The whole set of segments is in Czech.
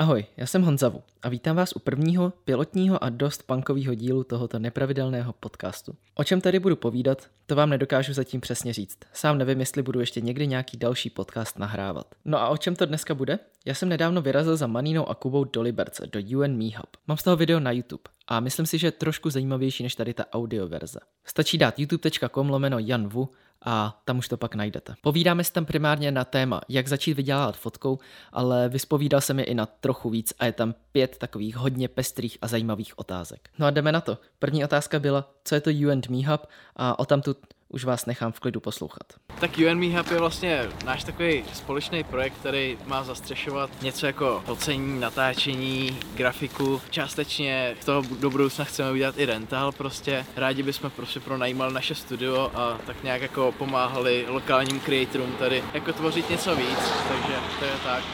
Ahoj, já jsem Honzavu a vítám vás u prvního pilotního a dost punkového dílu tohoto nepravidelného podcastu. O čem tady budu povídat, to vám nedokážu zatím přesně říct. Sám nevím, jestli budu ještě někdy nějaký další podcast nahrávat. No a o čem to dneska bude? Já jsem nedávno vyrazil za Manínou a Kubou do Liberce, do UN Me Hub. Mám z toho video na YouTube a myslím si, že je trošku zajímavější než tady ta audio verze. Stačí dát youtube.com lomeno janvu a tam už to pak najdete. Povídáme si tam primárně na téma, jak začít vydělávat fotkou, ale vyspovídal jsem je i na trochu víc a je tam pět takových hodně pestrých a zajímavých otázek. No a jdeme na to. První otázka byla, co je to You and Me Hub a o tamtud už vás nechám v klidu poslouchat. Tak and Me Hub je vlastně náš takový společný projekt, který má zastřešovat něco jako focení, natáčení, grafiku. Částečně toho do budoucna chceme udělat i rental prostě. Rádi bychom prostě pronajímali naše studio a tak nějak jako pomáhali lokálním creatorům tady jako tvořit něco víc, takže to je tak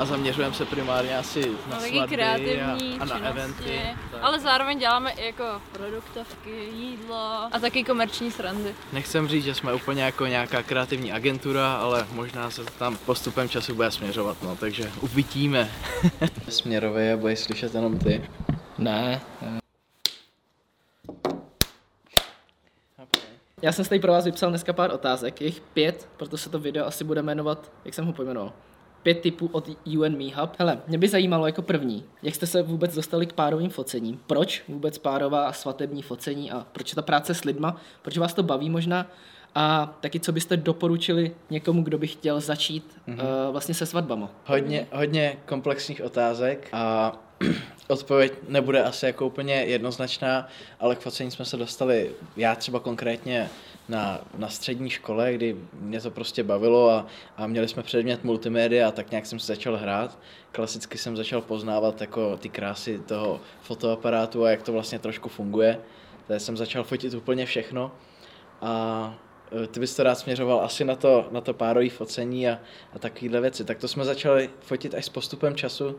a zaměřujeme se primárně asi na taky svatby kreativní a, a na činnosti, eventy. Tak. Ale zároveň děláme i jako produktovky, jídlo a taky komerční srandy. Nechcem říct, že jsme úplně jako nějaká kreativní agentura, ale možná se tam postupem času bude směřovat, no, takže uvidíme. Směrově budeš slyšet jenom ty. Ne. Já jsem si tady pro vás vypsal dneska pár otázek, je jich pět, proto se to video asi bude jmenovat, jak jsem ho pojmenoval, pět typů od UN Me Hub. Hele, mě by zajímalo jako první, jak jste se vůbec dostali k párovým focením, proč vůbec párová a svatební focení a proč je ta práce s lidma, proč vás to baví možná a taky co byste doporučili někomu, kdo by chtěl začít mm-hmm. uh, vlastně se svatbama. Hodně, hodně komplexních otázek a odpověď nebude asi jako úplně jednoznačná, ale k focení jsme se dostali, já třeba konkrétně na, na střední škole, kdy mě to prostě bavilo a, a měli jsme předmět multimédia a tak nějak jsem se začal hrát. Klasicky jsem začal poznávat jako ty krásy toho fotoaparátu a jak to vlastně trošku funguje. Takže jsem začal fotit úplně všechno a ty bys to rád směřoval asi na to, na to párový focení a, a takovéhle věci. Tak to jsme začali fotit až s postupem času,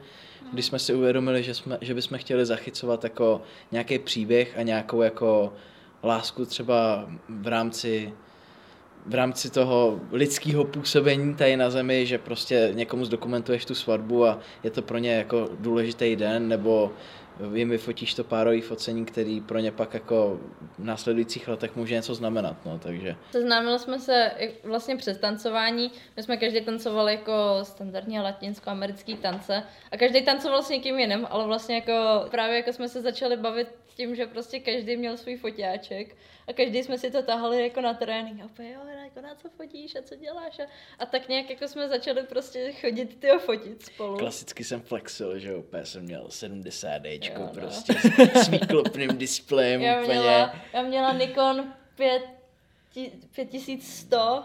když jsme si uvědomili, že, jsme, že bychom chtěli zachycovat jako nějaký příběh a nějakou jako lásku třeba v rámci v rámci toho lidského působení tady na zemi, že prostě někomu zdokumentuješ tu svatbu a je to pro ně jako důležitý den, nebo jim vyfotíš to párový focení, který pro ně pak jako v následujících letech může něco znamenat, no, takže. Seznámili jsme se vlastně přes tancování, my jsme každý tancovali jako standardně latinsko-americký tance a každý tancoval s někým jiným, ale vlastně jako právě jako jsme se začali bavit tím, že prostě každý měl svůj foťáček a každý jsme si to tahali jako na trénink a úplně, jo, jako na co fotíš a co děláš a, a tak nějak jako jsme začali prostě chodit ty fotit spolu. Klasicky jsem flexil, že úplně jsem měl 70 Dčko jo, no. prostě s výklopným displejem já úplně. Měla, já měla Nikon 5, 5100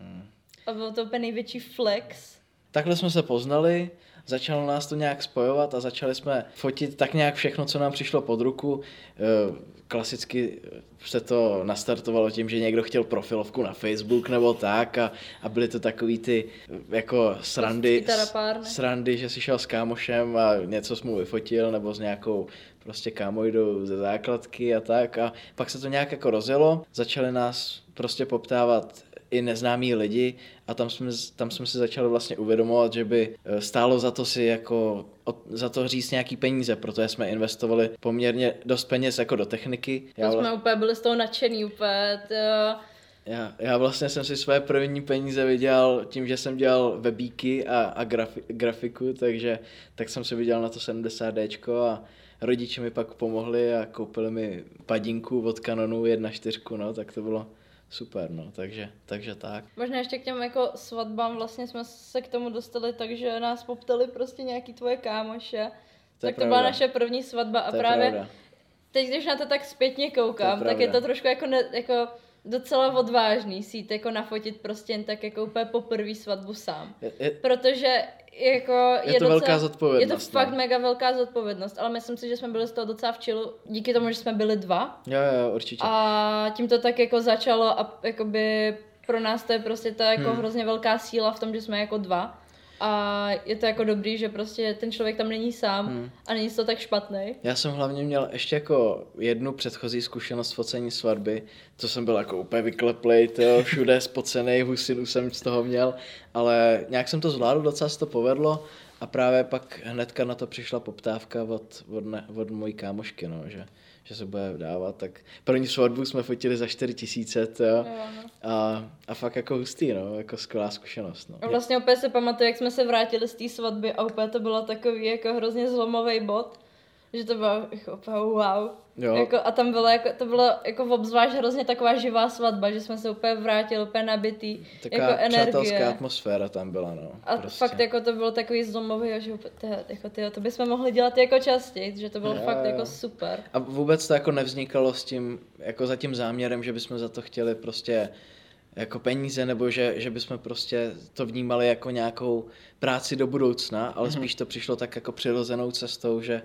hmm. a byl to úplně největší flex. Takhle jsme se poznali, začalo nás to nějak spojovat a začali jsme fotit tak nějak všechno, co nám přišlo pod ruku. Eh, klasicky se to nastartovalo tím, že někdo chtěl profilovku na Facebook nebo tak a, a byly to takový ty jako srandy, srandy, že si šel s kámošem a něco jsi mu vyfotil nebo s nějakou prostě kámojdou ze základky a tak. A pak se to nějak jako rozjelo, začali nás prostě poptávat i neznámí lidi a tam jsme, tam jsme si začali vlastně uvědomovat, že by eh, stálo za to si jako za to říct nějaký peníze, protože jsme investovali poměrně dost peněz jako do techniky. Já jsme úplně byli z toho nadšený úplně, to... Já, já vlastně jsem si své první peníze vydělal tím, že jsem dělal webíky a, a grafi, grafiku, takže tak jsem si vydělal na to 70D a rodiče mi pak pomohli a koupili mi padinku od Canonu 1.4, no, tak to bylo super, no, takže, takže tak. Možná ještě k těm jako svatbám vlastně jsme se k tomu dostali, takže nás poptali prostě nějaký tvoje kámoše. To tak to byla naše první svatba a právě pravda. teď, když na to tak zpětně koukám, je tak je to trošku jako, ne, jako docela odvážný si jít jako nafotit prostě jen tak jako úplně poprvý svatbu sám. Je, je, Protože jako je, je to docela, velká zodpovědnost. Je to fakt ne? mega velká zodpovědnost, ale myslím si, že jsme byli z toho docela v čilu, díky tomu, že jsme byli dva. Jo, jo, určitě. A tím to tak jako začalo a jakoby pro nás to je prostě ta jako hmm. hrozně velká síla v tom, že jsme jako dva a je to jako dobrý, že prostě ten člověk tam není sám hmm. a není to tak špatný. Já jsem hlavně měl ještě jako jednu předchozí zkušenost focení svatby, to jsem byl jako úplně vykleplej, to všude spocený, husinu jsem z toho měl, ale nějak jsem to zvládl, docela se to povedlo a právě pak hnedka na to přišla poptávka od, od, ne, od mojí kámošky, no, že, že se bude dávat, tak první svatbu jsme fotili za 4 tisíce, Jo, no. a, a fakt jako hustý, no, jako skvělá zkušenost, no. A vlastně opět si pamatuju, jak jsme se vrátili z té svatby a úplně to bylo takový jako hrozně zlomový bod, že to bylo jako wow. Jo. Jako, a tam bylo jako, to bylo jako obzvlášť hrozně taková živá svatba, že jsme se úplně vrátili, úplně nabitý, Taková jako energie. atmosféra tam byla, no. A prostě. fakt jako to bylo takový zlomový, že tyhle, jako, tyjo, to bychom mohli dělat jako častěji, že to bylo Jo, fakt jo. jako super. A vůbec to jako nevznikalo s tím, jako za tím záměrem, že bychom za to chtěli prostě jako peníze, nebo že, že bychom prostě to vnímali jako nějakou práci do budoucna, ale spíš to přišlo tak jako přirozenou cestou, že,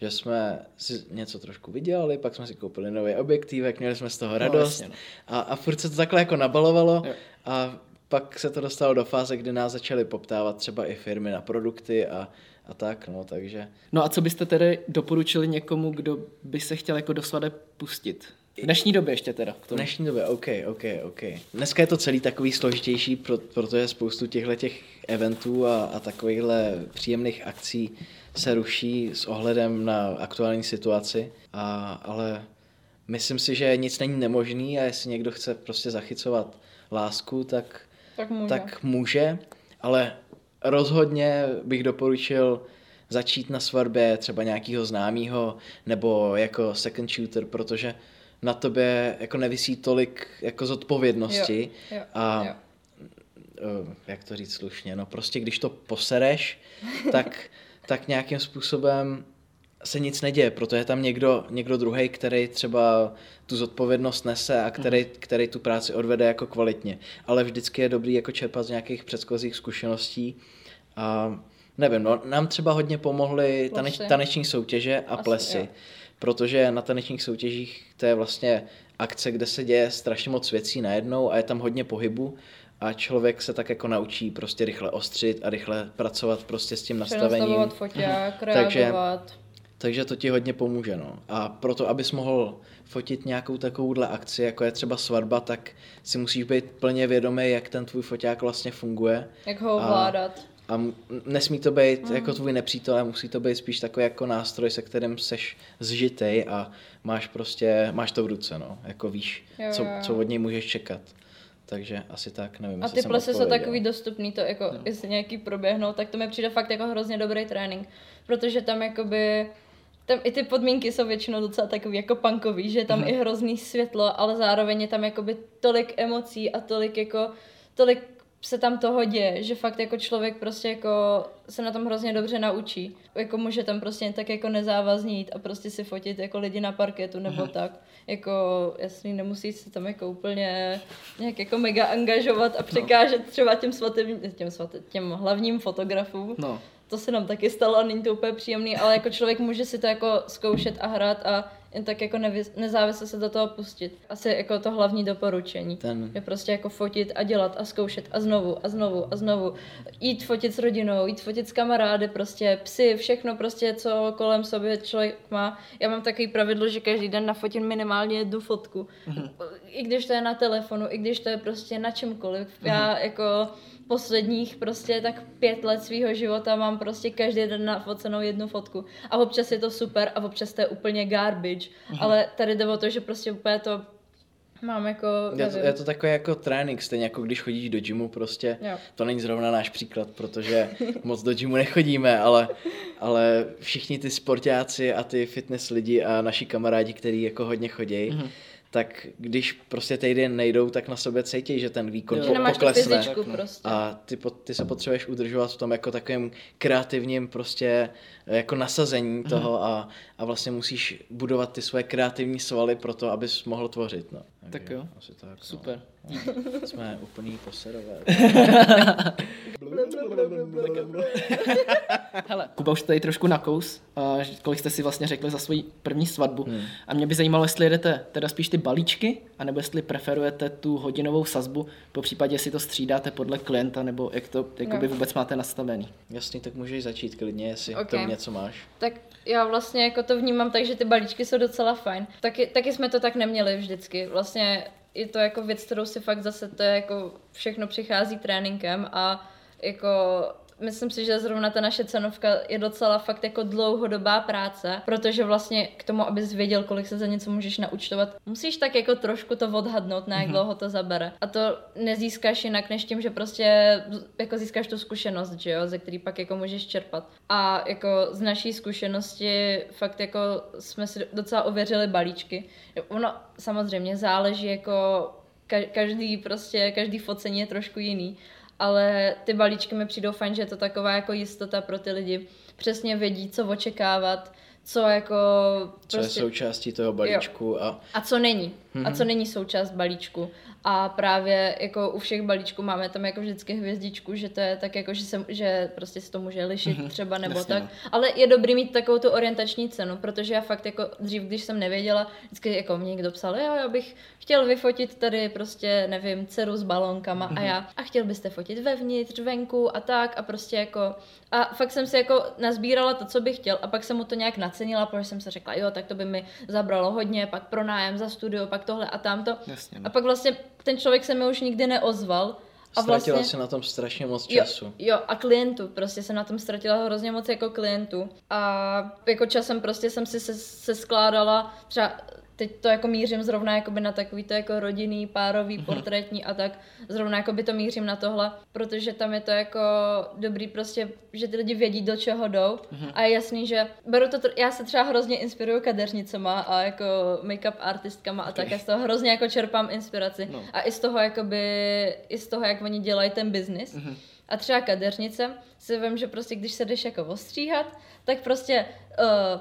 že jsme si něco trošku vydělali, pak jsme si koupili nový objektívek, měli jsme z toho radost jasně, no. a, a furt se to takhle jako nabalovalo Jo. a pak se to dostalo do fáze, kdy nás začaly poptávat třeba i firmy na produkty a, a tak, no, takže No a co byste tedy doporučili někomu, kdo by se chtěl jako do svadeb pustit? V dnešní době ještě teda. K V tomu. dnešní době, OK, OK, OK. Dneska je to celý takový složitější, pro, protože spoustu těchto těch eventů a, a takovýchhle příjemných akcí se ruší s ohledem na aktuální situaci, a, ale myslím si, že nic není nemožný a jestli někdo chce prostě zachycovat lásku, tak, Tak může. tak může, ale rozhodně bych doporučil začít na svatbě třeba nějakého známého nebo jako second shooter, protože na tobě jako nevisí tolik jako zodpovědnosti Jo, jo, a jo. eh, jak to říct slušně, no prostě když to posereš, tak, tak nějakým způsobem se nic neděje, proto je tam někdo, někdo druhý, který třeba tu zodpovědnost nese a který, který tu práci odvede jako kvalitně. Ale vždycky je dobrý jako čerpat z nějakých předchozích zkušeností. A nevím, no, nám třeba hodně pomohly taneč, taneční soutěže a Asi, plesy, jo. protože na tanečních soutěžích to je vlastně akce, kde se děje strašně moc věcí najednou a je tam hodně pohybu a člověk se tak jako naučí prostě rychle ostřit a rychle pracovat prostě s tím nastavením. Foťák, Takže- reagovat. Takže to ti hodně pomůže, no. A proto, abys mohl fotit nějakou takovouhle akci, jako je třeba svatba, tak si musíš být plně vědomý, jak ten tvůj foťák vlastně funguje. Jak ho A- ovládat. A m- nesmí to být jako tvůj nepřítel, ale musí to být spíš takový jako nástroj, se kterým seš zžitej a máš prostě, máš to v ruce, no. Jako víš, Jo, co, jo, jo. co od něj můžeš čekat. Takže asi tak, nevím, A ty plesy jsou takový dostupný, to jako, jestli nějaký proběhnou, tak to mi přijde fakt jako hrozně dobrý trénink, protože tam jakoby, tam i ty podmínky jsou většinou docela takový jako punkový, že je tam i hrozný světlo, ale zároveň je tam jakoby tolik emocí a tolik jako, tolik se tam toho děje, že fakt jako člověk prostě jako se na tom hrozně dobře naučí. Jako může tam prostě jen tak jako nezávazně jít a prostě si fotit jako lidi na parketu nebo tak. Jako jasný, nemusí se tam jako úplně nějak jako mega angažovat a překážet třeba těm svatým, těm, svatým, těm hlavním fotografům. No, To se nám taky stalo a není to úplně příjemný, ale jako člověk může si to jako zkoušet a hrát a jen tak jako nezávisle se do toho pustit. Asi jako to hlavní doporučení. Ten- Je prostě jako fotit a dělat a zkoušet a znovu a znovu a znovu. Jít fotit s rodinou, jít fotit s kamarády, prostě psy, všechno prostě, co kolem sobě člověk má. Já mám takový pravidlo, že každý den nafotím minimálně jednu fotku. I když to je na telefonu, i když to je prostě na čemkoliv. Já jako posledních prostě tak pět let svého života mám prostě každý den nafocenou jednu fotku. A občas je to super a občas to je úplně garbage. Ale tady jde o to, že prostě úplně to mám jako, Je to, nevím. je to takový jako trénink, stejně jako když chodíš do gymu prostě. Jo. To není zrovna náš příklad, protože moc do gymu nechodíme, ale, ale všichni ty sportáci a ty fitness lidi a naši kamarádi, kteří jako hodně chodí, mm-hmm. tak když prostě týden nejdou, tak na sobě cítí, že ten výkon Jo. po, nemáš tu poklesne. fyzičku Tak, no. prostě. A ty, po- ty se potřebuješ udržovat v tom jako takovém kreativním prostě jako nasazení toho a, a vlastně musíš budovat ty svoje kreativní svaly pro to, abys mohl tvořit. No. Tak jo. Asi tak, super. No. Jsme úplný poserové. Hele, Kuba už tady trošku nakous, kolik jste si vlastně řekli za svoji první svatbu. Hmm. A mě by zajímalo, jestli jedete teda spíš ty balíčky, anebo jestli preferujete tu hodinovou sazbu, po případě jestli to střídáte podle klienta, nebo jak to jakoby Jo. vůbec máte nastavený. Jasně, tak můžeš začít klidně, jestli Ok. okay. tomu něco máš. Tak já vlastně jako to vnímám tak, že ty balíčky jsou docela fajn. Taky, taky jsme to tak neměli vždycky. Vlastně je to jako věc, kterou si fakt zase to je jako všechno přichází tréninkem a jako myslím si, že zrovna ta naše cenovka je docela fakt jako dlouhodobá práce, protože vlastně k tomu, abys věděl, kolik se za něco můžeš naučtovat, musíš tak jako trošku to odhadnout, na jak mm-hmm. dlouho to zabere. A to nezískáš jinak, než tím, že prostě jako získáš tu zkušenost, že jo, ze který pak jako můžeš čerpat. A jako z naší zkušenosti fakt jako jsme si docela ověřili balíčky. Ono samozřejmě záleží jako každý prostě, každý focení je trošku jiný, ale ty balíčky mi přijdou fajn, že je to taková jako jistota pro ty lidi. Přesně vědí, co očekávat, co jako... Co prostě... je součástí toho balíčku jo. a... A co není. Mm-hmm. A co mhm. není součást balíčku. A právě jako u všech balíčků máme tam jako vždycky hvězdičku, že to je tak jako, že, se, že prostě se to může lišit mm-hmm. třeba nebo Jasně. tak. No. Ale je dobrý mít takovou tu orientační cenu, protože já fakt jako dřív, když jsem nevěděla, vždycky jako mě někdo psal, jo, já bych chtěl vyfotit tady prostě, nevím, dceru s balónkama mm-hmm. a mhm. já, a chtěl byste fotit vevnitř, venku a tak a prostě jako, a fakt jsem si jako nazbírala to, co bych chtěl a pak jsem mu to nějak nacenila, protože jsem se řekla, jo, tak to by mi zabralo hodně, pak pronájem za studio, pak tohle a tamto. Jasně, no. A pak vlastně ten člověk se mi už nikdy neozval. A ztratila vlastně, si na tom strašně moc času. Jo, jo, a klientů, prostě jsem na tom ztratila hrozně moc jako klientů. A jako časem prostě jsem si se, se skládala třeba teď to jako mířím zrovna jakoby na takový to jako rodinný, párový, mm-hmm. portrétní a tak. Zrovna jako by to mířím na tohle, protože tam je to jako dobrý prostě, že ty lidi vědí, do čeho jdou. Mm-hmm. A je jasný, že beru to, já se třeba hrozně inspiruju kadeřnicama a jako make-up artistkama a okay. tak. Já z toho hrozně jako čerpám inspiraci. No. A i z toho jakoby, i z toho, jak oni dělají ten biznis. Mm-hmm. A třeba kadeřnice si vím, že prostě když se jdeš jako ostříhat, tak prostě uh,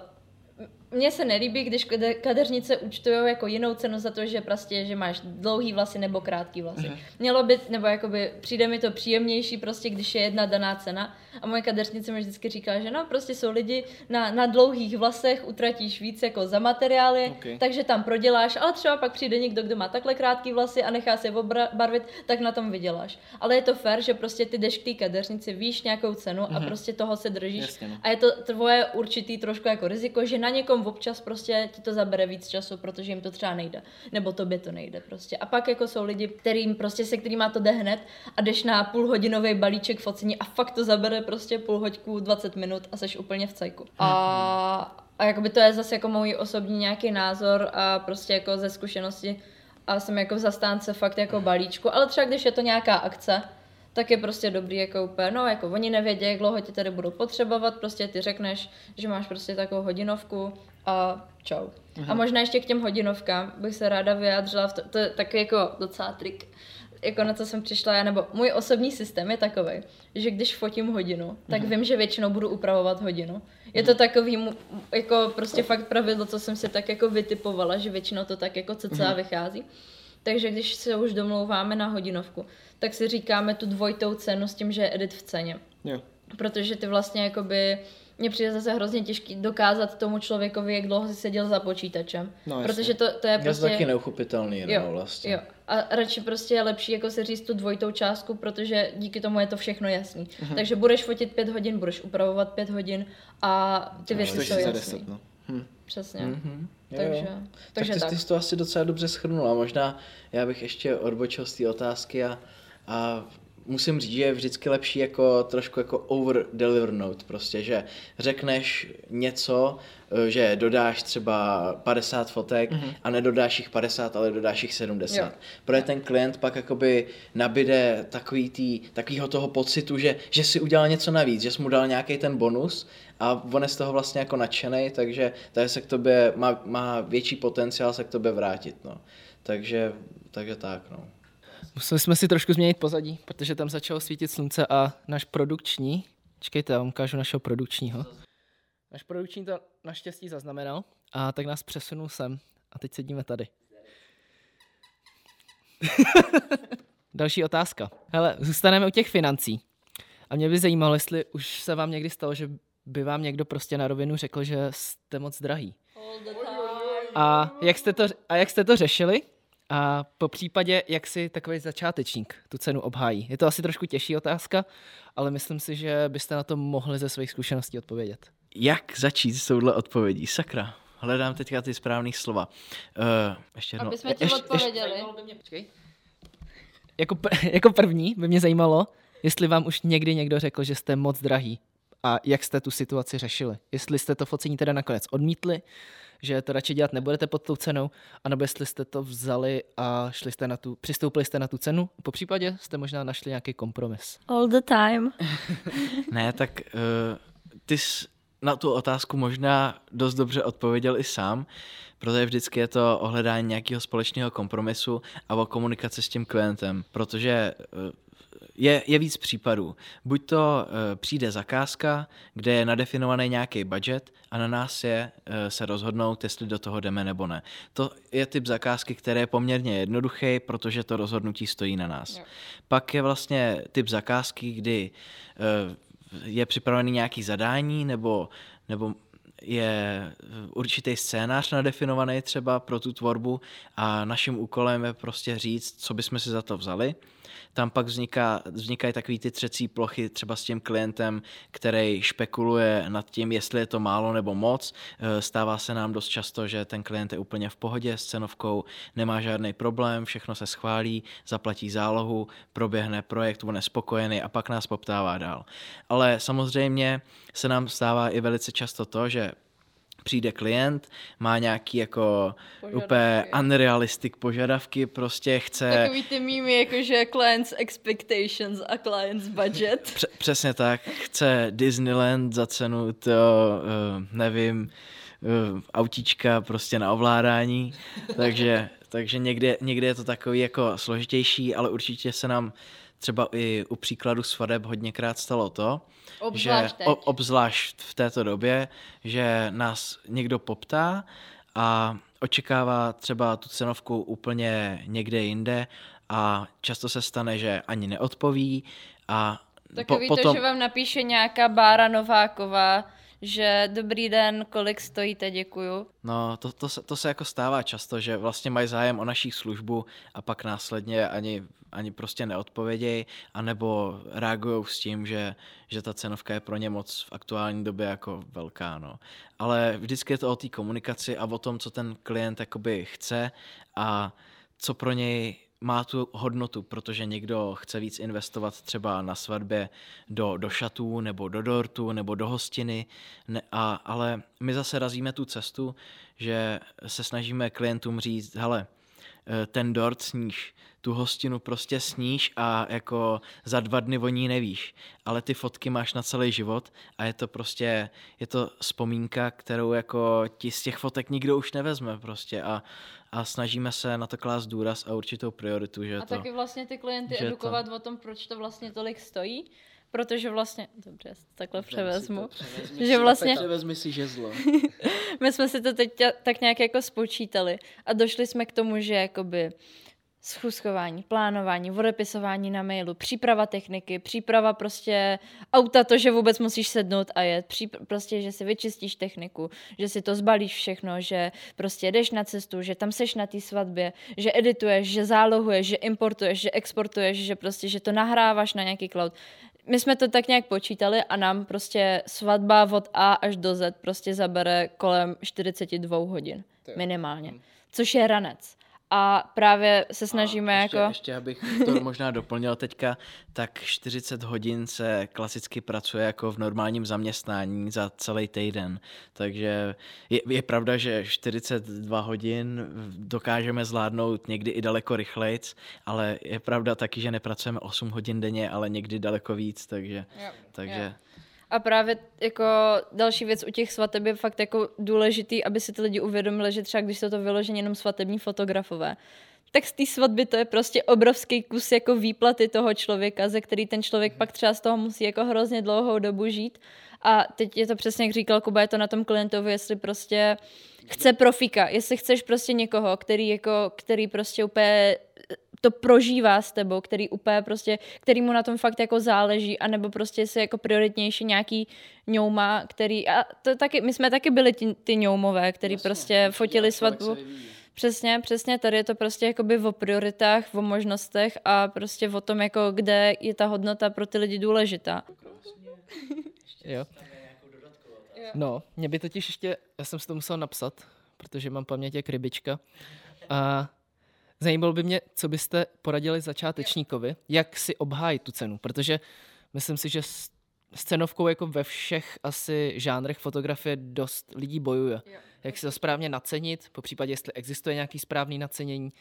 mně se nelíbí, když kadeřnice účtují jako jinou cenu za to, že prostě, že máš dlouhý vlasy nebo krátký vlasy. Mm. Mělo by, nebo jakoby přijde mi to příjemnější prostě, když je jedna daná cena. A moje kadeřnice mi vždycky říká, že no, prostě jsou lidi na, na dlouhých vlasech, utratíš víc jako za materiály, okay. takže tam proděláš, ale třeba pak přijde někdo, kdo má takhle krátký vlasy a nechá se barvit, tak na tom vyděláš. Ale je to fér, že prostě ty jdeš k té kadeřnici, víš nějakou cenu mm. a mhm. prostě toho se držíš. Jasně, no. A je to tvoje určitý trošku jako riziko, že na někom občas prostě ti to zabere víc času, protože jim to třeba nejde. Nebo tobě to nejde prostě. A pak jako jsou lidi, kterým prostě se kterýma to jde hned a jdeš na půlhodinový balíček focení a fakt to zabere prostě půl hoďku, 20 minut a seš úplně v cajku. A, a jakoby to je zase jako můj osobní nějaký názor a prostě jako ze zkušenosti a jsem jako v zastánce fakt jako balíčku, ale třeba když je to nějaká akce, tak je prostě dobrý jako úplně, no jako oni nevědí, jak dlouho ti tady budou potřebovat, prostě ty řekneš, že máš prostě takovou hodinovku a čau. Aha. A možná ještě k těm hodinovkám bych se ráda vyjádřila, v to, to je takový jako docela trik, jako na co jsem přišla já, nebo můj osobní systém je takový, že když fotím hodinu, tak uh-huh. vím, že většinou budu upravovat hodinu. Je to takový, jako prostě fakt pravidlo, co jsem si tak jako vytipovala, že většinou to tak jako cca uh-huh. vychází. Takže když se už domlouváme na hodinovku, tak si říkáme tu dvojitou cenu s tím, že je edit v ceně. Jo. Protože ty vlastně jakoby mně přijde zase hrozně těžký dokázat tomu člověkovi, jak dlouho si seděl za počítačem. No, protože to, to je prostě... Je taky neuchopitelný, jo, no, vlastně. Jo. A radši prostě je lepší jako se říct tu dvojitou částku, protože díky tomu je to všechno jasný. Uh-huh. Takže budeš fotit pět hodin, budeš upravovat pět hodin a ty no, věci jsou jasné. No. Hm. Přesně. Mm-hmm. Takže, jo. takže tak. Ty, tak. ty jsi to asi docela dobře schrnula. Možná já bych ještě odbočil z té otázky a, a musím říct, že je vždycky lepší jako trošku jako over delivernout prostě, že řekneš něco, eh, že dodáš třeba 50 fotek mm-hmm. a nedodáš jich 50, ale dodáš jich 70. Jo. Protože ten klient pak jakoby nabide takový tý, takovýho toho pocitu, že, že si udělal něco navíc, že jsi mu dal nějaký ten bonus a on je z toho vlastně jako nadšený, takže tady se k tobě má, má větší potenciál se k tobě vrátit, no. Takže, takže tak, no. Museli jsme si trošku změnit pozadí, protože tam začalo svítit slunce a náš produkční, čekejte, já vám ukážu našeho produkčního. Náš produkční to naštěstí zaznamenal a tak nás přesunul sem a teď sedíme tady. Další otázka. Hele, zůstaneme u těch financí. A mě by zajímalo, jestli už se vám někdy stalo, že by vám někdo prostě na rovinu řekl, že jste moc drahý. A jak jste to, a jak jste to řešili? A po případě, jak si takový začátečník tu cenu obhájí? Je to asi trošku těžší otázka, ale myslím si, že byste na to mohli ze svých zkušeností odpovědět. Jak začít s touhle odpovědí? Sakra, hledám teďka ty správné slova. Uh, ještě jednou. Aby jsme ti odpověděli. Ještě, jako, jako první by mě zajímalo, jestli vám už někdy někdo řekl, že jste moc drahý a jak jste tu situaci řešili. Jestli jste to focení teda nakonec odmítli, že to radši dělat nebudete pod tou cenou, anebo jestli jste to vzali a šli jste na tu, přistoupili jste na tu cenu. Po případě jste možná našli nějaký kompromis. All the time. ne, tak uh, ty jsi na tu otázku možná dost dobře odpověděl i sám, protože vždycky je to o hledání nějakého společného kompromisu a o komunikaci s tím klientem, protože uh, je, je víc případů. Buď to e, přijde zakázka, kde je nadefinovaný nějaký budget a na nás je e, se rozhodnout, jestli do toho jdeme nebo ne. To je typ zakázky, který je poměrně jednoduchý, protože to rozhodnutí stojí na nás. Jo. Pak je vlastně typ zakázky, kdy e, je připravený nějaký zadání nebo, nebo je určitý scénář nadefinovaný třeba pro tu tvorbu a naším úkolem je prostě říct, co bychom si za to vzali tam pak vzniká, vznikají takové ty třecí plochy třeba s tím klientem, který špekuluje nad tím, jestli je to málo nebo moc. Eh, stává se nám dost často, že ten klient je úplně v pohodě s cenovkou, nemá žádný problém, všechno se schválí, zaplatí zálohu, proběhne projekt, on je spokojený a pak nás poptává dál. Ale samozřejmě se nám stává i velice často to, že přijde klient, má nějaký jako požadavky. úplně unrealistic požadavky, prostě chce... Takový ty mými, jakože clients expectations a clients budget. Pře- přesně tak, chce Disneyland za cenu to, uh, nevím, uh, autíčka prostě na ovládání, takže, takže někde, někde je to takový jako složitější, ale určitě se nám třeba i u příkladu svadeb hodněkrát stalo to, obzvlášť že o, obzvlášť v této době, že nás někdo poptá a očekává třeba tu cenovku úplně někde jinde a často se stane, že ani neodpoví a Takový po, potom... to, že vám napíše nějaká Bára Nováková, že dobrý den, kolik stojíte, děkuju. No, to, to, se, to se jako stává často, že vlastně mají zájem o naší službu a pak následně ani, ani prostě neodpovědějí, anebo reagují s tím, že, že ta cenovka je pro ně moc v aktuální době jako velká, no. Ale vždycky je to o té komunikaci a o tom, co ten klient jakoby chce a co pro něj má tu hodnotu, protože někdo chce víc investovat třeba na svatbě do, do šatů, nebo do dortu, nebo do hostiny, ne, a, ale my zase razíme tu cestu, že se snažíme klientům říct, hele, ten dort sníš, tu hostinu prostě sníš a jako za dva dny o ní nevíš, ale ty fotky máš na celý život a je to prostě, je to vzpomínka, kterou jako ti z těch fotek nikdo už nevezme prostě. A, a snažíme se na to klást důraz a určitou prioritu. Že a to, taky vlastně ty klienty edukovat to... o tom, proč to vlastně tolik stojí, protože vlastně, dobře, takhle Vem převezmu, si že vlastně, převezmi si žezlo. my jsme si to teď tak nějak jako spočítali a došli jsme k tomu, že jakoby schůzkování, plánování, odepisování na mailu, příprava techniky, příprava prostě auta, to, že vůbec musíš sednout a jet, přípr- prostě, že si vyčistíš techniku, že si to zbalíš všechno, že prostě jdeš na cestu, že tam seš na té svatbě, že edituješ, že zálohuješ, že importuješ, že exportuješ, že prostě, že to nahráváš na nějaký cloud. My jsme to tak nějak počítali a nám prostě svatba od A až do Z prostě zabere kolem 42 hodin minimálně, hm. což je ranec a právě se snažíme a ještě, jako... Ještě abych to možná doplnil teďka, tak 40 hodin se klasicky pracuje jako v normálním zaměstnání za celý týden, takže je, je pravda, že 42 hodin dokážeme zvládnout někdy i daleko rychlejc, ale je pravda taky, že nepracujeme 8 hodin denně, ale někdy daleko víc, takže... Jo, takže jo. A právě jako další věc u těch svateb je fakt jako důležitý, aby si ty lidi uvědomili, že třeba když jsou to vyloženě jenom svatební fotografové, tak z té svatby to je prostě obrovský kus jako výplaty toho člověka, ze který ten člověk pak třeba z toho musí jako hrozně dlouhou dobu žít. A teď je to přesně, jak říkal Kuba, je to na tom klientovi, jestli prostě chce profika, jestli chceš prostě někoho, který jako, který prostě úplně to prožívá s tebou, který úplně prostě, který mu na tom fakt jako záleží, anebo prostě se jako prioritnější nějaký ňouma, který, a to taky, my jsme taky byli ty, ty ňoumové, který Jasně, prostě fotili svatbu. Přesně, přesně, tady je to prostě jakoby o prioritách, o možnostech a prostě o tom, jako kde je ta hodnota pro ty lidi důležitá. jo. No, mě by totiž ještě, já jsem si to musel napsat, protože mám paměť jak rybička. A Zajímalo by mě, co byste poradili začátečníkovi, jak si obhájit tu cenu, protože myslím si, že s cenovkou jako ve všech asi žánrech fotografie dost lidí bojuje. Jak si to správně nacenit, po případě jestli existuje nějaký správný nacenění.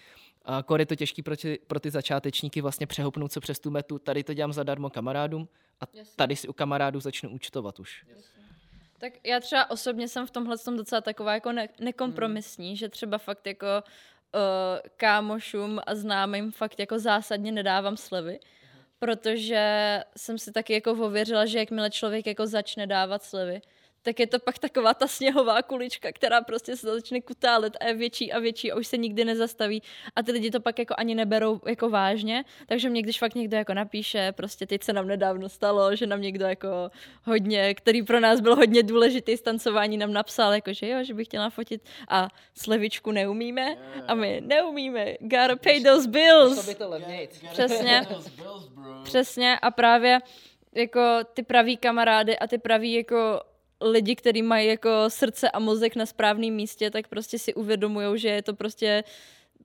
A kor je to těžký pro ty, pro ty začátečníky vlastně přehoupnout se přes tu metu. Tady to dělám zadarmo kamarádům a tady si u kamarádů začnu účtovat už. Tak já třeba osobně jsem v tomhle tom docela taková jako ne- nekompromisní, hmm. že třeba fakt jako uh, kámošům a známým fakt jako zásadně nedávám slevy, protože jsem si taky jako ověřila, že jakmile člověk jako začne dávat slevy, tak je to pak taková ta sněhová kulička, která prostě se začne kutálet a je větší a větší a už se nikdy nezastaví. A ty lidi to pak jako ani neberou jako vážně, takže mě když fakt někdo jako napíše, prostě teď se nám nedávno stalo, že nám někdo jako hodně, který pro nás byl hodně důležitý z tancování, nám napsal, jako že jo, že bych chtěla fotit a slevičku neumíme. A my neumíme, gotta pay those bills. by to Přesně. Přesně. A právě jako ty praví kamarády a ty praví jako lidi, kteří mají jako srdce a mozek na správném místě, tak prostě si uvědomují, že je to prostě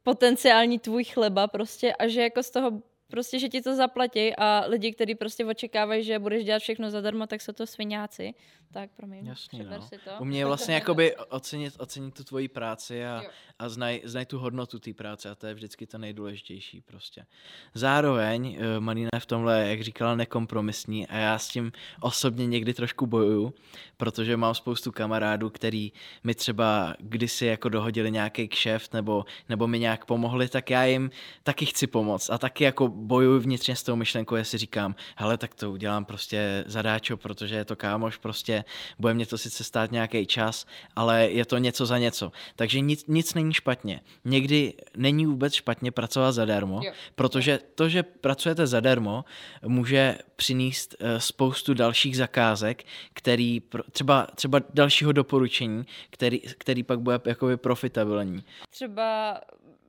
potenciální tvůj chleba prostě a že jako z toho prostě, že ti to zaplatí a lidi, kteří prostě očekávají, že budeš dělat všechno zadarmo, tak jsou to sviňáci. Tak, promiň, Jasně, no. si to. U mě je vlastně jakoby ocenit, ocenit tu tvoji práci a, a znaj, znaj tu hodnotu té práce a to je vždycky to nejdůležitější prostě. Zároveň uh, Marina je v tomhle, jak říkala, nekompromisní a já s tím osobně někdy trošku bojuju, protože mám spoustu kamarádů, který mi třeba kdysi jako dohodili nějaký kšeft nebo, nebo mi nějak pomohli, tak já jim taky chci pomoct a taky jako bojuju vnitřně s tou myšlenkou, já si říkám, hele, tak to udělám prostě zadáčo, protože je to kámoš prostě, bude mě to sice stát nějaký čas, ale je to něco za něco. Takže nic, nic není špatně. Někdy není vůbec špatně pracovat zadarmo, jo. protože to, že pracujete zadarmo, může přinést uh, spoustu dalších zakázek, který třeba, třeba dalšího doporučení, který, který pak bude jakoby profitabilní. Třeba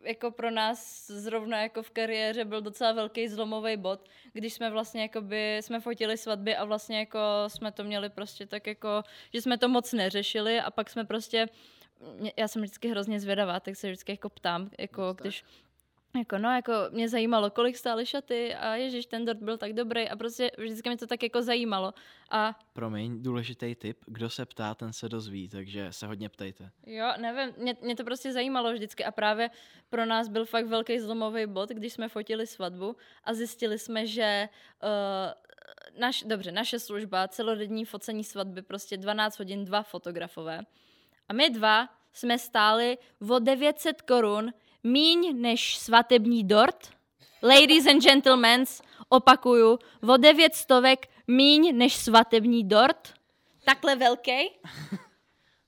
jako pro nás zrovna jako v kariéře byl docela velký zlomový bod, když jsme vlastně jakoby, jsme fotili svatby a vlastně jako jsme to měli prostě tak jako, že jsme to moc neřešili a pak jsme prostě já jsem vždycky hrozně zvědavá, tak se vždycky jako ptám, jako když jako no, jako mě zajímalo, kolik stály šaty a ježiš, ten dort byl tak dobrý a prostě vždycky mě to tak jako zajímalo. A... Promiň, důležitý tip, kdo se ptá, ten se dozví, takže se hodně ptejte. Jo, nevím, mě, mě to prostě zajímalo vždycky a právě pro nás byl fakt velký zlomový bod, když jsme fotili svatbu a zjistili jsme, že uh, naš, dobře, naše služba, celodenní focení svatby, prostě 12 hodin, dva fotografové. A my dva jsme stáli o 900 korun míň než svatební dort. Ladies and gentlemen, opakuju, o devět stovek míň než svatební dort. Takhle velký.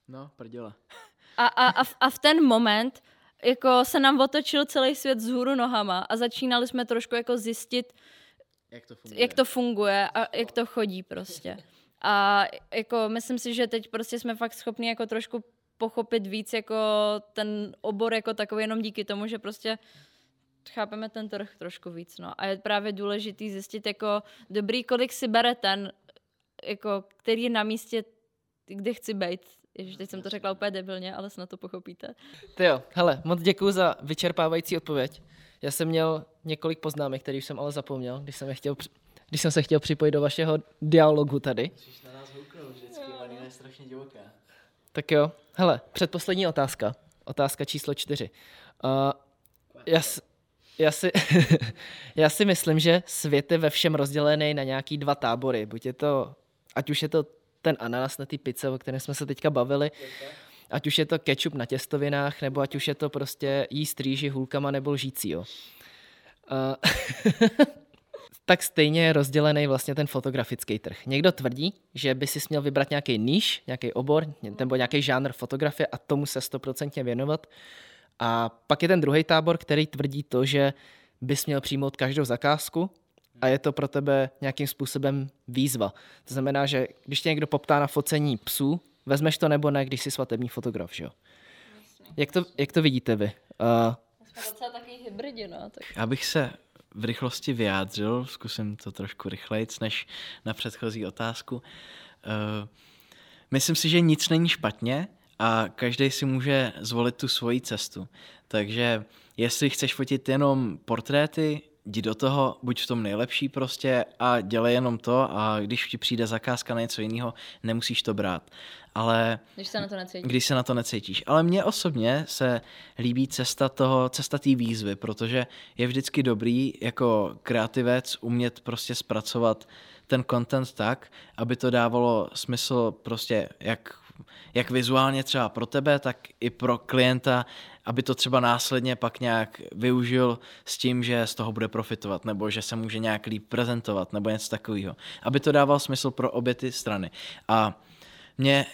No, prděle. A, a, a, v, a v ten moment jako se nám otočil celý svět z hůru nohama a začínali jsme trošku jako zjistit, jak to funguje, jak to funguje a jak to chodí prostě. A jako myslím si, že teď prostě jsme fakt schopni jako trošku pochopit víc jako ten obor jako takový jenom díky tomu, že prostě chápeme ten trh trošku víc, no. A je právě důležitý zjistit jako dobrý, kolik si bere ten, jako, který je na místě, kde chci být. Ježiš, teď jsem to řekla úplně debilně, ale snad to pochopíte. Ty jo, hele, moc děkuji za vyčerpávající odpověď. Já jsem měl několik poznámek, které jsem ale zapomněl, když jsem, je chtěl, když jsem se chtěl připojit do vašeho dialogu tady. Musíš na nás houknout vždycky, Marina je strašně divoká. Tak jo, hele, předposlední otázka. Otázka číslo čtyři. Uh, já, já, si, já si myslím, že svět je ve všem rozdělený na nějaký dva tábory. Buď je to, ať už je to ten ananas na té pice, o kterém jsme se teďka bavili, ať už je to ketchup na těstovinách, nebo ať už je to prostě jíst rýži hůlkama nebo lžící. Uh, tak stejně je rozdělený vlastně ten fotografický trh. Někdo tvrdí, že by si měl vybrat nějaký níž, nějaký obor nebo nějaký žánr fotografie a tomu se stoprocentně věnovat. A pak je ten druhý tábor, který tvrdí to, že bys měl přijmout každou zakázku a je to pro tebe nějakým způsobem výzva. To znamená, že když tě někdo poptá na focení psů, vezmeš to nebo ne, když jsi svatební fotograf, že jo? Jak to, jak to vidíte vy? Uh, jsme docela takový hybridi, no. Tak... Já bych se v rychlosti vyjádřil, zkusím to trošku rychleji, než na předchozí otázku. Uh, myslím si, že nic není špatně a každý si může zvolit tu svoji cestu. Takže jestli chceš fotit jenom portréty, jdi do toho, buď v tom nejlepší prostě a dělej jenom to a když ti přijde zakázka na něco jiného, nemusíš to brát. Ale Když se na to necítíš. když se na to necítíš. Ale mně osobně se líbí cesta toho, cesta té výzvy, protože je vždycky dobrý jako kreativec umět prostě zpracovat ten content tak, aby to dávalo smysl prostě jak, jak vizuálně třeba pro tebe, tak i pro klienta, aby to třeba následně pak nějak využil s tím, že z toho bude profitovat, nebo že se může nějak líp prezentovat, nebo něco takového. Aby to dával smysl pro obě ty strany. A mě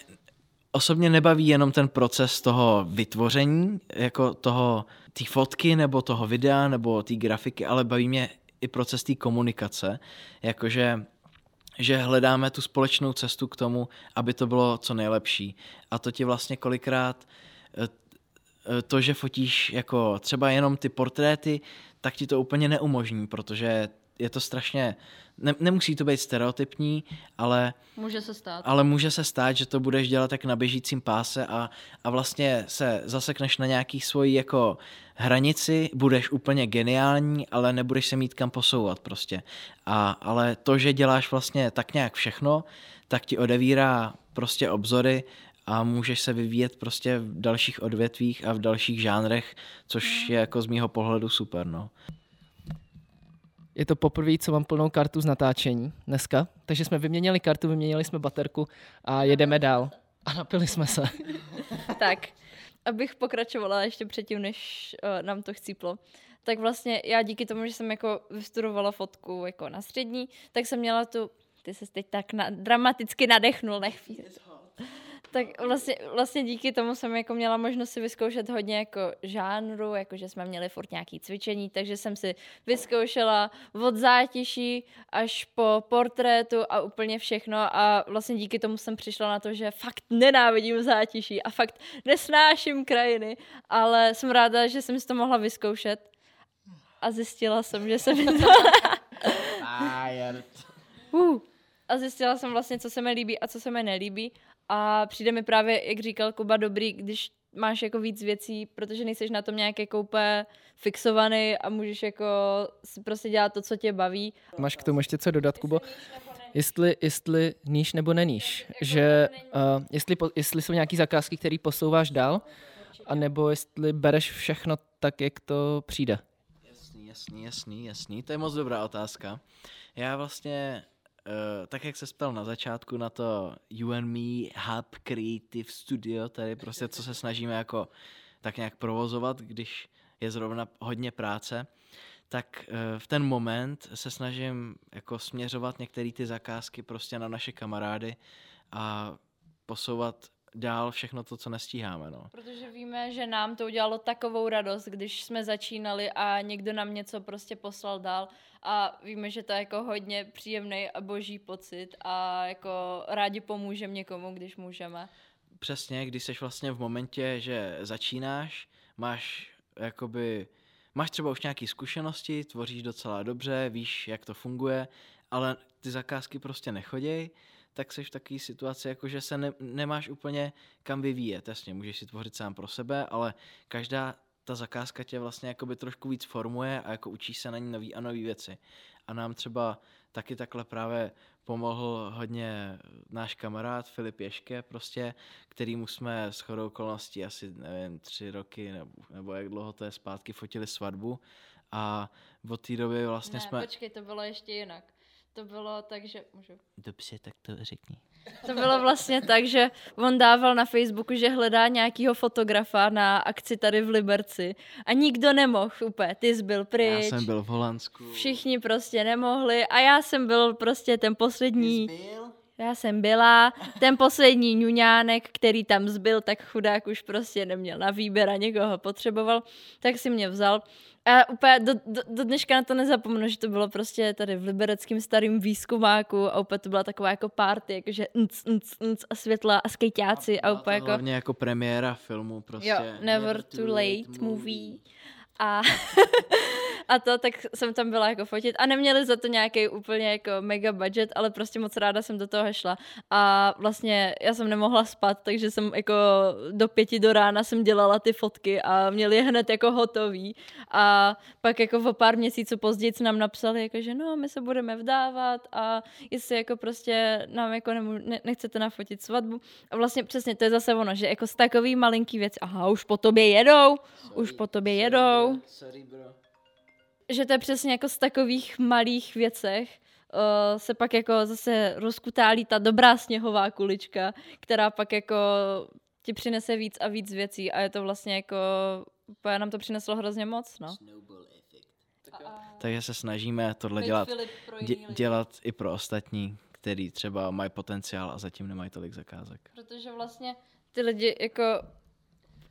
osobně nebaví jenom ten proces toho vytvoření, jako toho, té fotky, nebo toho videa, nebo té grafiky, ale baví mě i proces té komunikace, jakože že hledáme tu společnou cestu k tomu, aby to bylo co nejlepší. A to ti vlastně kolikrát eh, eh, to, že fotíš jako třeba jenom ty portréty, tak ti to úplně neumožní, protože je to strašně, ne, nemusí to být stereotypní, ale Může se stát. ale může se stát, že to budeš dělat tak na běžícím páse a, a vlastně se zasekneš na nějaký svoji jako hranici, budeš úplně geniální, ale nebudeš se mít kam posouvat prostě. A, ale to, že děláš vlastně tak nějak všechno, tak ti odevírá prostě obzory a můžeš se vyvíjet prostě v dalších odvětvích a v dalších žánrech, což je jako z mýho pohledu super, no. Je to poprvé, co mám plnou kartu z natáčení dneska, takže jsme vyměnili kartu, vyměnili jsme baterku a jedeme dál. A napili jsme se. Tak, abych pokračovala ještě předtím, než uh, nám to chcíplo. Tak vlastně já díky tomu, že jsem jako vystudovala fotku jako na střední, tak jsem měla tu, ty se teď tak na, dramaticky nadechnul, nech tak vlastně, vlastně díky tomu jsem jako měla možnost si vyzkoušet hodně jako žánru, jako že jsme měli furt nějaký cvičení, takže jsem si vyzkoušela od zátiší až po portrétu a úplně všechno a vlastně díky tomu jsem přišla na to, že fakt nenávidím zátiší a fakt nesnáším krajiny, ale jsem ráda, že jsem si to mohla vyzkoušet a zjistila jsem, že se mi to... Uh. A zjistila jsem vlastně, co se mi líbí a co se mi nelíbí. A přijde mi právě, jak říkal Kuba, dobrý, když máš jako víc věcí, protože nejseš na tom nějak jako úplně fixovaný a můžeš jako si prostě dělat to, co tě baví. Máš k tomu ještě co dodat, Kubo? Jestli, jestli níž nebo neníš. Že uh, jestli, po, jestli jsou nějaké zakázky, které posouváš dál, anebo jestli bereš všechno tak, jak to přijde. Jasný, jasný, jasný, jasný. To je moc dobrá otázka. Já vlastně, uh, tak jak se ptal na začátku na to You and Me Hub Creative Studio, tady prostě co se snažíme jako tak nějak provozovat, když je zrovna hodně práce, tak uh, v ten moment se snažím jako směřovat některé ty zakázky prostě na naše kamarády a posouvat dál všechno to, co nestíháme. No. Protože víme, že nám to udělalo takovou radost, když jsme začínali a někdo nám něco prostě poslal dál a víme, že to je jako hodně příjemný a boží pocit a jako rádi pomůžeme někomu, když můžeme. Přesně, když jsi vlastně v momentě, že začínáš, máš jakoby, máš třeba už nějaké zkušenosti, tvoříš docela dobře, víš, jak to funguje, ale ty zakázky prostě nechoděj, tak jsi v takové situaci, jako že se ne, nemáš úplně kam vyvíjet. Jasně, můžeš si tvořit sám pro sebe, ale každá ta zakázka tě vlastně jakoby trošku víc formuje a jako učíš se na ní nový a nové věci. A nám třeba taky takhle právě pomohl hodně náš kamarád Filip Ješke, prostě, kterýmu jsme s chodou okolností asi, nevím, tři roky nebo, nebo jak dlouho to je zpátky, fotili svatbu a od té doby vlastně ne, jsme... počkej, to bylo ještě jinak. To bylo tak, že... Můžu. Dobře, tak to řekni. To bylo vlastně tak, že on dával na Facebooku, že hledá nějakýho fotografa na akci tady v Liberci a nikdo nemohl úplně. Ty jsi byl pryč. Já jsem byl v Holandsku. Všichni prostě nemohli a já jsem byl prostě ten poslední... Já jsem byla ten poslední ňuňánek, který tam zbyl, tak chudák už prostě neměl na výběr a někoho potřeboval, tak si mě vzal. A úplně do, do, do dneška na to nezapomenu, že to bylo prostě tady v libereckém starém výzkumáku a úplně to byla taková jako party, jakože nc, nc, nc a světla a skejťáci a, a úplně jako... Hlavně jako premiéra filmu prostě. Jo, Never Too Late movie. A, a to, tak jsem tam byla jako fotit a neměli za to nějaký úplně jako mega budget, ale prostě moc ráda jsem do toho šla a vlastně já jsem nemohla spát, takže jsem jako do pěti do rána jsem dělala ty fotky a měli je hned jako hotový a pak jako o pár měsíců později nám napsali, jako, že no, my se budeme vdávat a jestli jako prostě nám jako ne, nechcete nafotit svatbu a vlastně přesně to je zase ono, že jako z takový malinký věc, aha, už po tobě jedou, sorry, už po tobě sorry, jedou. Bro, sorry, bro. Že to je přesně jako z takových malých věcech, uh, se pak jako zase rozkutálí ta dobrá sněhová kulička, která pak jako ti přinese víc a víc věcí a je to vlastně jako, nám to přineslo hrozně moc, no. Takže se snažíme tohle dělat, dě, dělat i pro ostatní, který třeba mají potenciál a zatím nemají tolik zakázek. Protože vlastně ty lidi jako,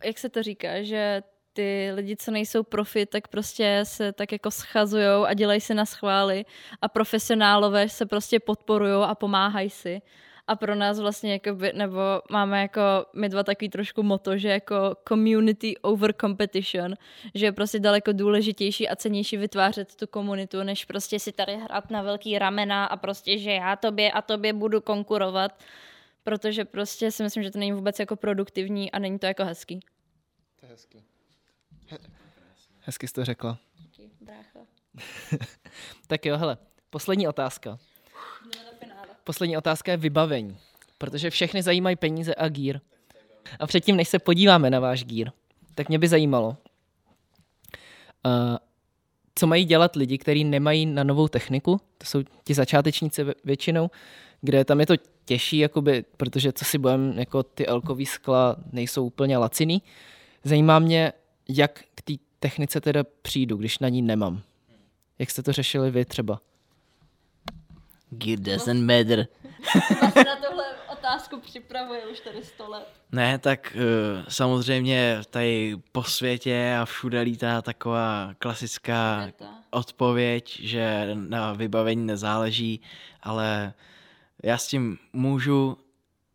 jak se to říká, že ty lidi, co nejsou profi, tak prostě se tak jako schazujou a dělají se na schvály a profesionálové se prostě podporují a pomáhají si. A pro nás vlastně jako by, nebo máme jako my dva takový trošku moto, že jako community over competition, že je prostě daleko důležitější a cenější vytvářet tu komunitu, než prostě si tady hrát na velký ramena a prostě, že já tobě a tobě budu konkurovat, protože prostě si myslím, že to není vůbec jako produktivní a není to jako hezký. To je hezký. Hezky jsi to řekla. Díky, brácho. tak jo, hele, poslední otázka. Poslední otázka je vybavení, protože všechny zajímají peníze a gír. A předtím, než se podíváme na váš gír, tak mě by zajímalo, uh, co mají dělat lidi, kteří nemají na novou techniku, to jsou ti začátečníci většinou, kde tam je to těžší, jakoby, protože co si budeme, jako ty elkový skla nejsou úplně laciný. Zajímá mě, jak k té technice teda přijdu, když na ní nemám. Jak jste to řešili vy třeba? Gear doesn't matter. Vlastně na tohle otázku připravuje už tady sto let. Ne, tak uh, samozřejmě tady po světě a všude lítá taková klasická Věta. odpověď, že na vybavení nezáleží, ale já s tím můžu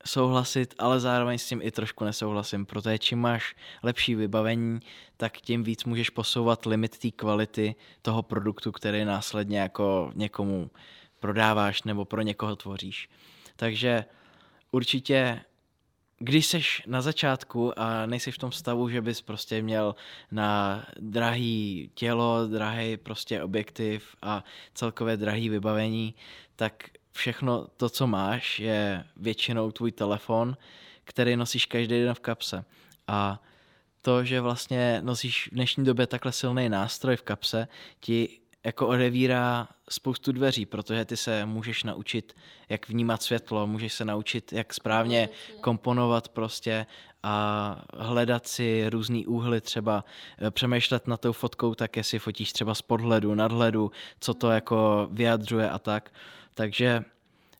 souhlasit, ale zároveň s tím i trošku nesouhlasím, protože čím máš lepší vybavení, tak tím víc můžeš posouvat limit té kvality toho produktu, který následně jako někomu prodáváš nebo pro někoho tvoříš. Takže určitě když seš na začátku a nejsi v tom stavu, že bys prostě měl na drahý tělo, drahý prostě objektiv a celkové drahý vybavení, tak všechno to, co máš, je většinou tvůj telefon, který nosíš každý den v kapse. A to, že vlastně nosíš v dnešní době takhle silný nástroj v kapse, ti jako odevírá spoustu dveří, protože ty se můžeš naučit, jak vnímat světlo, můžeš se naučit, jak správně komponovat prostě a hledat si různý úhly, třeba eh, přemýšlet na tou fotkou tak, jestli fotíš třeba z podhledu, nadhledu, co to jako vyjadřuje a tak. Takže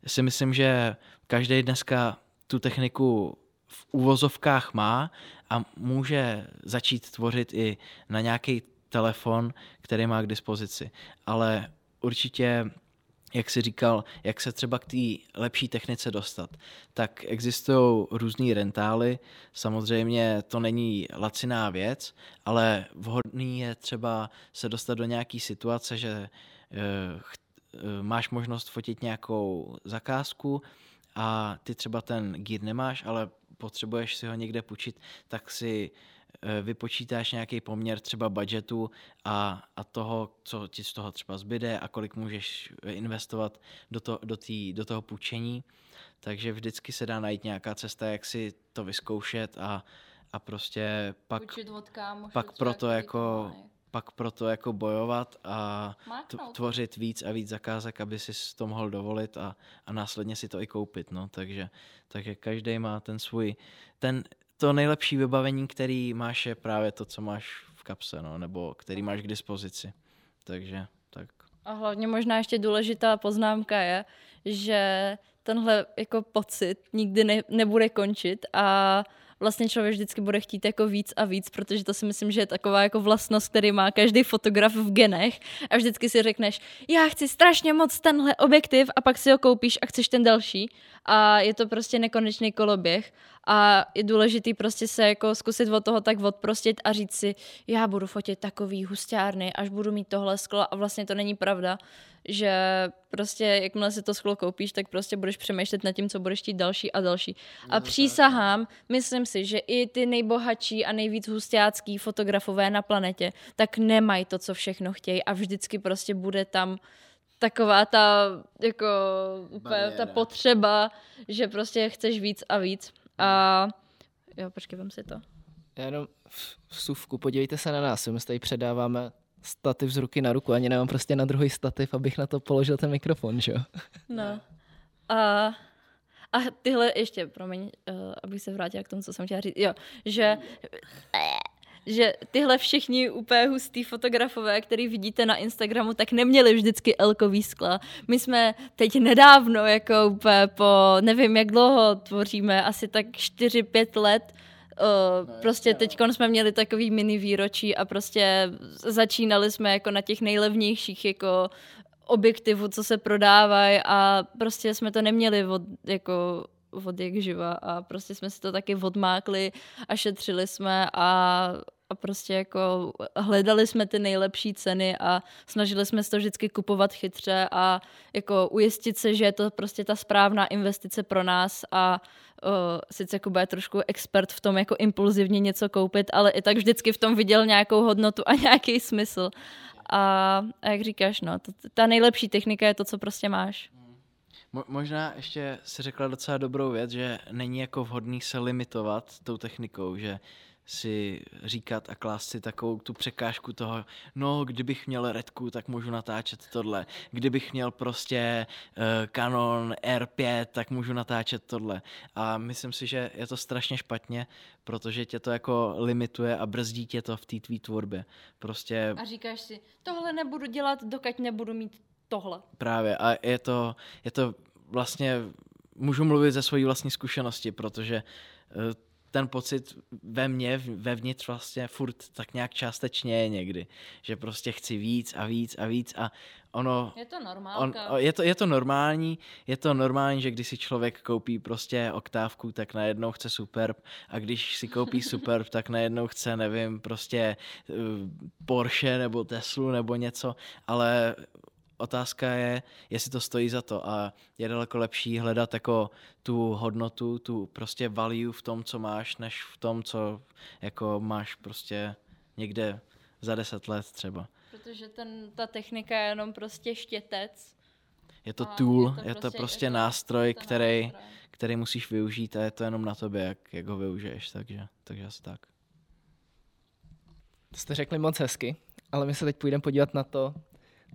si myslím, že každý dneska tu techniku v úvozovkách má a může začít tvořit i na nějaký telefon, který má k dispozici. Ale určitě jak jsi říkal, jak se třeba k té lepší technice dostat, tak existují různé rentály. Samozřejmě to není laciná věc, ale vhodný je třeba se dostat do nějaké situace, že eh, máš možnost fotit nějakou zakázku a ty třeba ten gear nemáš, ale potřebuješ si ho někde půjčit, tak si eh, vypočítáš nějaký poměr třeba budgetu a, a toho, co ti z toho třeba zbyde a kolik můžeš investovat do, to, do, tý, do toho půjčení. Takže vždycky se dá najít nějaká cesta, jak si to vyzkoušet a, a prostě pak, pak proto jako pak proto jako bojovat a tvořit víc a víc zakázek, aby si to mohl dovolit a, a následně si to i koupit, no, takže, takže každý má ten svůj, ten, to nejlepší vybavení, který máš je právě to, co máš v kapse, no, nebo který máš k dispozici, takže tak. A hlavně možná ještě důležitá poznámka je, že tenhle jako pocit nikdy ne, nebude končit a vlastně člověk vždycky bude chtít jako víc a víc, protože to si myslím, že je taková jako vlastnost, který má každý fotograf v genech. A vždycky si řekneš, já chci strašně moc tenhle objektiv a pak si ho koupíš a chceš ten další. A je to prostě nekonečný koloběh A je důležitý prostě se jako zkusit od toho tak odprostit a říct si, já budu fotit takový hustárny, až budu mít tohle sklo a vlastně to není pravda že prostě jakmile si to sklo koupíš, tak prostě budeš přemýšlet nad tím, co budeš chtít další a další. A no, přísahám, myslím si, že i ty nejbohatší a nejvíc hustácký fotografové na planetě, tak nemají to, co všechno chtějí a vždycky prostě bude tam taková ta, jako, úplně ta potřeba, že prostě chceš víc a víc. A jo, počkej, vem si to. Já jenom v suvku, podívejte se na nás, my tady předáváme stativ z ruky na ruku, ani nemám prostě na druhý stativ, abych na to položil ten mikrofon, že jo? No. A, a tyhle, ještě, promiň, uh, abych se vrátila k tomu, co jsem chtěla říct, jo, že že tyhle všichni úplně hustý fotografové, který vidíte na Instagramu, tak neměli vždycky elkový skla. My jsme teď nedávno, jako úplně po nevím jak dlouho tvoříme, asi tak 4-5 let, Uh, no, prostě teď jsme měli takový mini výročí a prostě začínali jsme jako na těch nejlevnějších jako objektivů, co se prodávají a prostě jsme to neměli od, jako od jak živa a prostě jsme si to taky odmákli a šetřili jsme a, a prostě jako hledali jsme ty nejlepší ceny a snažili jsme se to vždycky kupovat chytře a jako ujistit se, že je to prostě ta správná investice pro nás a uh, sice Kuba je trošku expert v tom jako impulzivně něco koupit, ale i tak vždycky v tom viděl nějakou hodnotu a nějaký smysl. A, a jak říkáš, no, to, ta nejlepší technika je to, co prostě máš. Mo- možná ještě si řekla docela dobrou věc, že není jako vhodný se limitovat tou technikou, že si říkat a klást si takovou tu překážku toho, no, kdybych měl redku, tak můžu natáčet tohle. Kdybych měl prostě uh, Canon R5, tak můžu natáčet tohle. A myslím si, že je to strašně špatně, protože tě to jako limituje a brzdí tě to v té tvý tvorbě. Prostě... A říkáš si, tohle nebudu dělat, dokud nebudu mít tohle. Právě a je to, je to vlastně, můžu mluvit ze své vlastní zkušenosti, protože uh, ten pocit ve mně, vevnitř vlastně furt tak nějak částečně je někdy, že prostě chci víc a víc a víc a ono... Je to normální. Je, to, je to normální, je to normální, že když si člověk koupí prostě oktávku, tak najednou chce Superb a když si koupí Superb, tak najednou chce, nevím, prostě uh, Porsche nebo Teslu nebo něco, ale otázka je, jestli to stojí za to a je daleko lepší hledat jako tu hodnotu, tu prostě value v tom, co máš, než v tom, co jako máš prostě někde za deset let třeba. Protože ten, ta technika je jenom prostě štětec. Je to tool, je to prostě, je to prostě je to, nástroj, který, nástroj. který musíš využít a je to jenom na tobě, jak, jak ho využiješ, takže, takže asi tak. To jste řekli moc hezky, ale my se teď půjdeme podívat na to,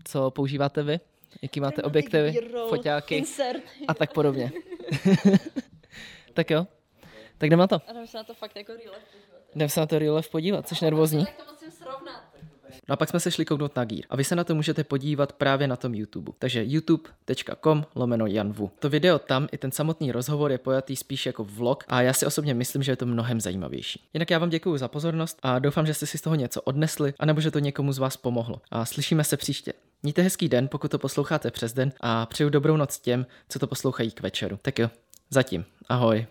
co používáte vy? Jaký máte objektivy, foťáky insert. a tak podobně. tak jo, tak jdeme na to. A jdeme se na to fakt jako real life podívat. Jdeme se na to real life podívat, což nervózní. Tak to musím srovnat. No a pak jsme se šli kouknout na Gear. A vy se na to můžete podívat právě na tom YouTube. Takže youtube.com lomeno Janvu. To video tam i ten samotný rozhovor je pojatý spíš jako vlog a já si osobně myslím, že je to mnohem zajímavější. Jinak já vám děkuji za pozornost a doufám, že jste si z toho něco odnesli a nebo že to někomu z vás pomohlo. A slyšíme se příště. Mějte hezký den, pokud to posloucháte přes den a přeju dobrou noc těm, co to poslouchají k večeru. Tak jo, zatím. Ahoj.